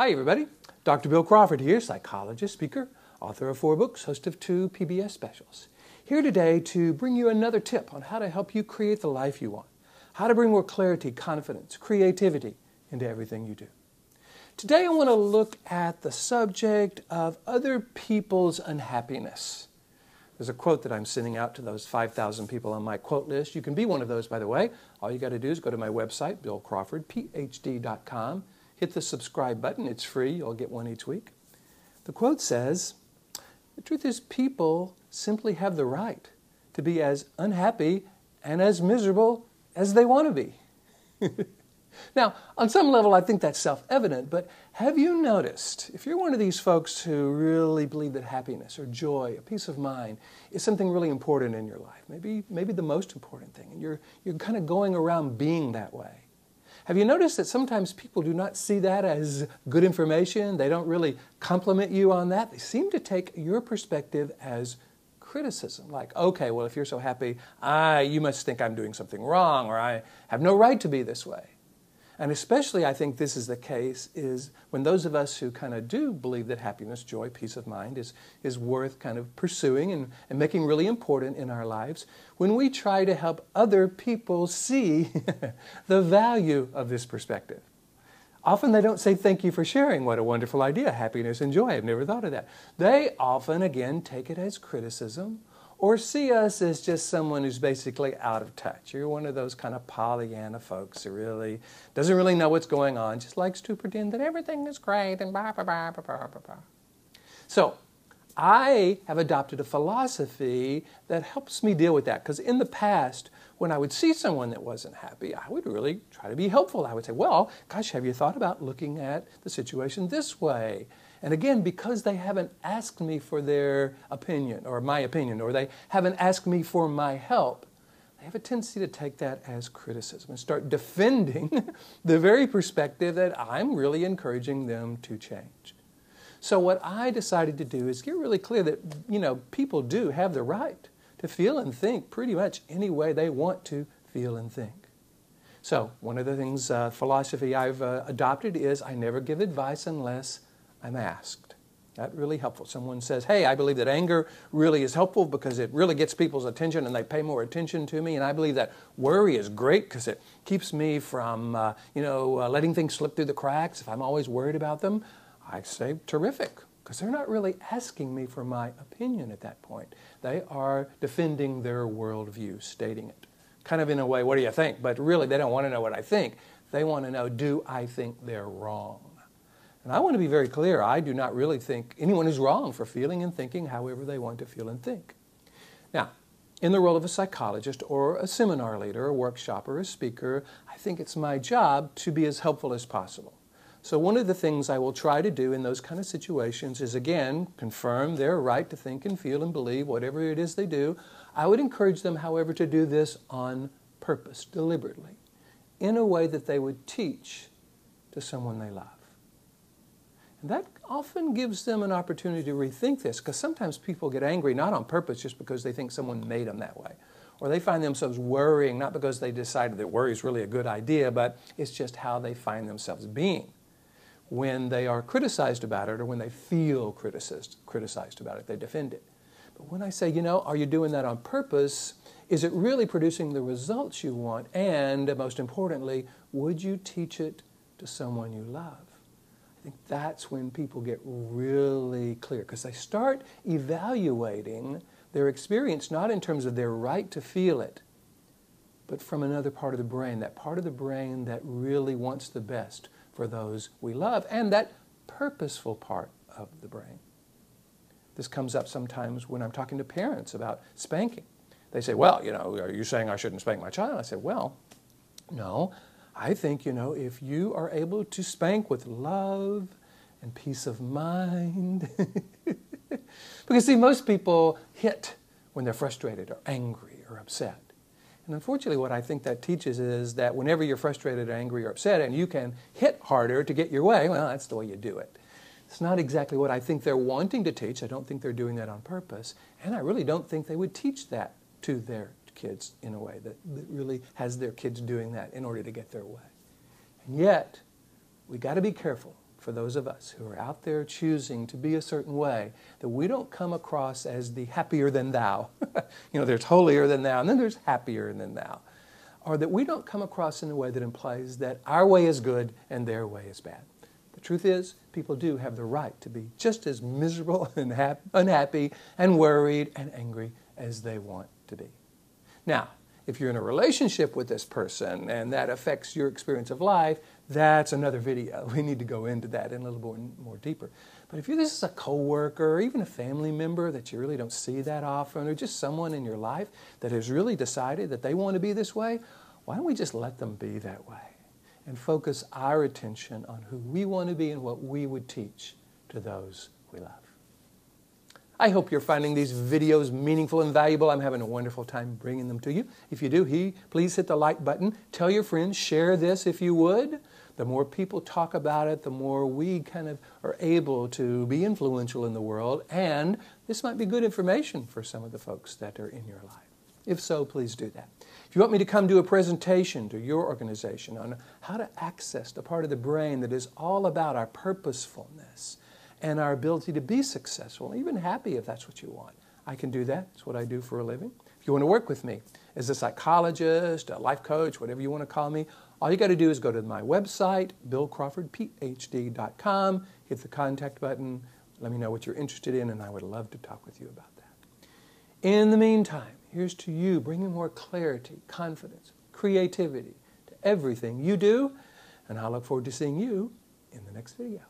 Hi, everybody. Dr. Bill Crawford here, psychologist, speaker, author of four books, host of two PBS specials. Here today to bring you another tip on how to help you create the life you want, how to bring more clarity, confidence, creativity into everything you do. Today, I want to look at the subject of other people's unhappiness. There's a quote that I'm sending out to those 5,000 people on my quote list. You can be one of those, by the way. All you got to do is go to my website, billcrawfordphd.com, hit the subscribe button. It's free, you'll get one each week. The quote says The truth is, people simply have the right to be as unhappy and as miserable as they want to be. Now, on some level, I think that's self evident, but have you noticed, if you're one of these folks who really believe that happiness or joy, a peace of mind, is something really important in your life, maybe, maybe the most important thing, and you're, you're kind of going around being that way, have you noticed that sometimes people do not see that as good information? They don't really compliment you on that. They seem to take your perspective as criticism, like, okay, well, if you're so happy, I, you must think I'm doing something wrong, or I have no right to be this way. And especially, I think this is the case, is when those of us who kind of do believe that happiness, joy, peace of mind is, is worth kind of pursuing and, and making really important in our lives, when we try to help other people see the value of this perspective. Often they don't say, Thank you for sharing. What a wonderful idea, happiness and joy. I've never thought of that. They often, again, take it as criticism or see us as just someone who's basically out of touch. You're one of those kind of Pollyanna folks who really doesn't really know what's going on, just likes to pretend that everything is great and blah, blah, blah, blah, blah, blah. So, I have adopted a philosophy that helps me deal with that because in the past, when I would see someone that wasn't happy, I would really try to be helpful. I would say, Well, gosh, have you thought about looking at the situation this way? And again, because they haven't asked me for their opinion or my opinion, or they haven't asked me for my help, they have a tendency to take that as criticism and start defending the very perspective that I'm really encouraging them to change. So what I decided to do is get really clear that you know people do have the right to feel and think pretty much any way they want to feel and think. So one of the things uh, philosophy I've uh, adopted is I never give advice unless I'm asked. That really helpful. Someone says, "Hey, I believe that anger really is helpful because it really gets people's attention and they pay more attention to me." And I believe that worry is great because it keeps me from, uh, you know, uh, letting things slip through the cracks if I'm always worried about them. I say, "Terrific," because they're not really asking me for my opinion at that point. They are defending their worldview, stating it, kind of in a way, "What do you think?" But really, they don't want to know what I think. They want to know, "Do I think they're wrong?" And I want to be very clear I do not really think anyone is wrong for feeling and thinking however they want to feel and think. Now, in the role of a psychologist or a seminar leader, a workshop, or a speaker, I think it's my job to be as helpful as possible. So, one of the things I will try to do in those kind of situations is again confirm their right to think and feel and believe whatever it is they do. I would encourage them, however, to do this on purpose, deliberately, in a way that they would teach to someone they love. That often gives them an opportunity to rethink this because sometimes people get angry not on purpose just because they think someone made them that way. Or they find themselves worrying not because they decided that worry is really a good idea, but it's just how they find themselves being when they are criticized about it or when they feel criticized, criticized about it. They defend it. But when I say, you know, are you doing that on purpose? Is it really producing the results you want? And most importantly, would you teach it to someone you love? I think that's when people get really clear because they start evaluating their experience not in terms of their right to feel it, but from another part of the brain, that part of the brain that really wants the best for those we love, and that purposeful part of the brain. This comes up sometimes when I'm talking to parents about spanking. They say, Well, you know, are you saying I shouldn't spank my child? I say, Well, no, I think, you know, if you are able to spank with love and peace of mind, because see, most people hit when they're frustrated or angry or upset. And unfortunately, what I think that teaches is that whenever you're frustrated or angry or upset and you can hit harder to get your way, well, that's the way you do it. It's not exactly what I think they're wanting to teach. I don't think they're doing that on purpose. And I really don't think they would teach that to their kids in a way that, that really has their kids doing that in order to get their way. And yet, we got to be careful for those of us who are out there choosing to be a certain way, that we don't come across as the happier than thou. you know, there's holier than thou, and then there's happier than thou. Or that we don't come across in a way that implies that our way is good and their way is bad. The truth is, people do have the right to be just as miserable and unhappy and worried and angry as they want to be. Now, if you're in a relationship with this person and that affects your experience of life, that's another video. We need to go into that in a little more, more deeper. But if you this is a coworker or even a family member that you really don't see that often, or just someone in your life that has really decided that they want to be this way, why don't we just let them be that way and focus our attention on who we want to be and what we would teach to those we love. I hope you're finding these videos meaningful and valuable. I'm having a wonderful time bringing them to you. If you do, he, please hit the like button. Tell your friends, share this if you would. The more people talk about it, the more we kind of are able to be influential in the world. And this might be good information for some of the folks that are in your life. If so, please do that. If you want me to come do a presentation to your organization on how to access the part of the brain that is all about our purposefulness, and our ability to be successful, even happy if that's what you want. I can do that. It's what I do for a living. If you want to work with me as a psychologist, a life coach, whatever you want to call me, all you got to do is go to my website, billcrawfordphd.com, hit the contact button, let me know what you're interested in, and I would love to talk with you about that. In the meantime, here's to you bringing more clarity, confidence, creativity to everything you do, and I look forward to seeing you in the next video.